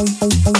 Música